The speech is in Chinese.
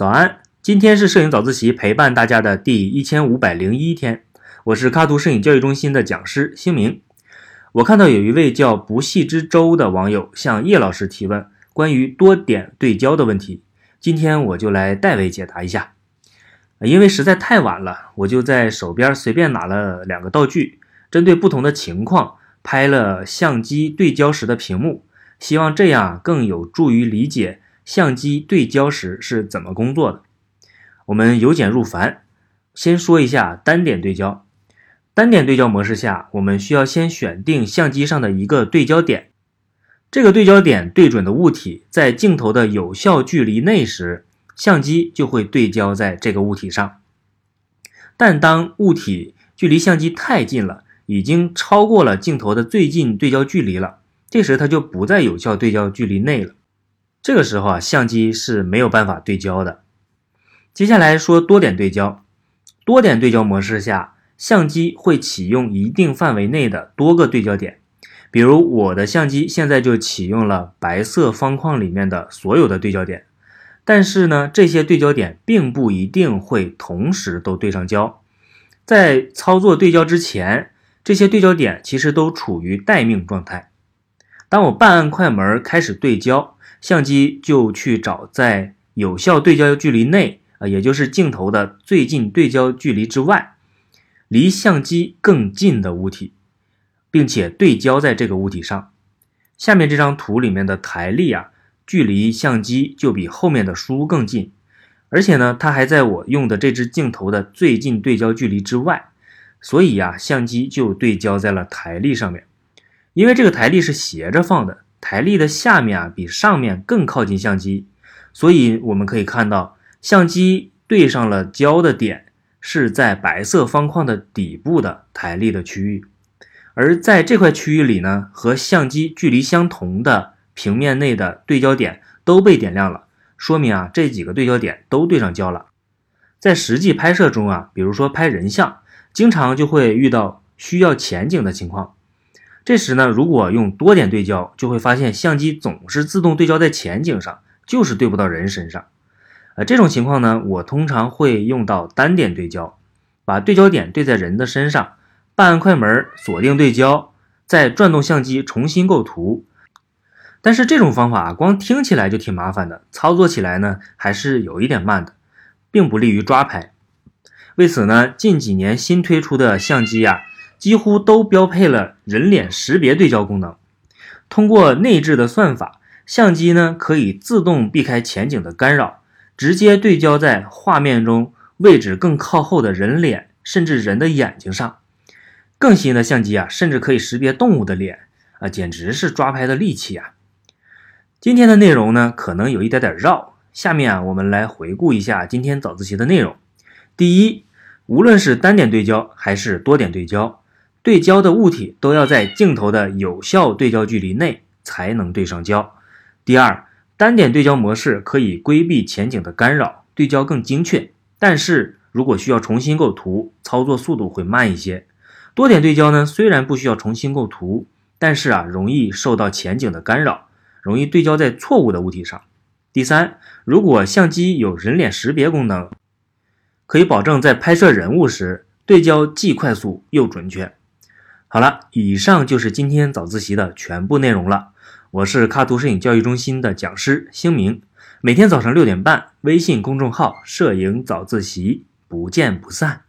早安，今天是摄影早自习陪伴大家的第一千五百零一天，我是卡图摄影教育中心的讲师星明。我看到有一位叫不系之舟的网友向叶老师提问关于多点对焦的问题，今天我就来代为解答一下。因为实在太晚了，我就在手边随便拿了两个道具，针对不同的情况拍了相机对焦时的屏幕，希望这样更有助于理解。相机对焦时是怎么工作的？我们由简入繁，先说一下单点对焦。单点对焦模式下，我们需要先选定相机上的一个对焦点，这个对焦点对准的物体在镜头的有效距离内时，相机就会对焦在这个物体上。但当物体距离相机太近了，已经超过了镜头的最近对焦距离了，这时它就不在有效对焦距离内了。这个时候啊，相机是没有办法对焦的。接下来说多点对焦。多点对焦模式下，相机会启用一定范围内的多个对焦点。比如我的相机现在就启用了白色方框里面的所有的对焦点。但是呢，这些对焦点并不一定会同时都对上焦。在操作对焦之前，这些对焦点其实都处于待命状态。当我半按快门开始对焦。相机就去找在有效对焦距离内啊，也就是镜头的最近对焦距离之外，离相机更近的物体，并且对焦在这个物体上。下面这张图里面的台历啊，距离相机就比后面的书更近，而且呢，它还在我用的这支镜头的最近对焦距离之外，所以呀，相机就对焦在了台历上面。因为这个台历是斜着放的。台历的下面啊，比上面更靠近相机，所以我们可以看到，相机对上了焦的点是在白色方框的底部的台历的区域，而在这块区域里呢，和相机距离相同的平面内的对焦点都被点亮了，说明啊，这几个对焦点都对上焦了。在实际拍摄中啊，比如说拍人像，经常就会遇到需要前景的情况。这时呢，如果用多点对焦，就会发现相机总是自动对焦在前景上，就是对不到人身上。呃，这种情况呢，我通常会用到单点对焦，把对焦点对在人的身上，半按快门锁定对焦，再转动相机重新构图。但是这种方法光听起来就挺麻烦的，操作起来呢还是有一点慢的，并不利于抓拍。为此呢，近几年新推出的相机呀。几乎都标配了人脸识别对焦功能。通过内置的算法，相机呢可以自动避开前景的干扰，直接对焦在画面中位置更靠后的人脸，甚至人的眼睛上。更新的相机啊，甚至可以识别动物的脸啊，简直是抓拍的利器啊！今天的内容呢，可能有一点点绕，下面啊，我们来回顾一下今天早自习的内容。第一，无论是单点对焦还是多点对焦。对焦的物体都要在镜头的有效对焦距离内才能对上焦。第二，单点对焦模式可以规避前景的干扰，对焦更精确。但是如果需要重新构图，操作速度会慢一些。多点对焦呢，虽然不需要重新构图，但是啊，容易受到前景的干扰，容易对焦在错误的物体上。第三，如果相机有人脸识别功能，可以保证在拍摄人物时对焦既快速又准确。好了，以上就是今天早自习的全部内容了。我是卡图摄影教育中心的讲师星明，每天早上六点半，微信公众号“摄影早自习”，不见不散。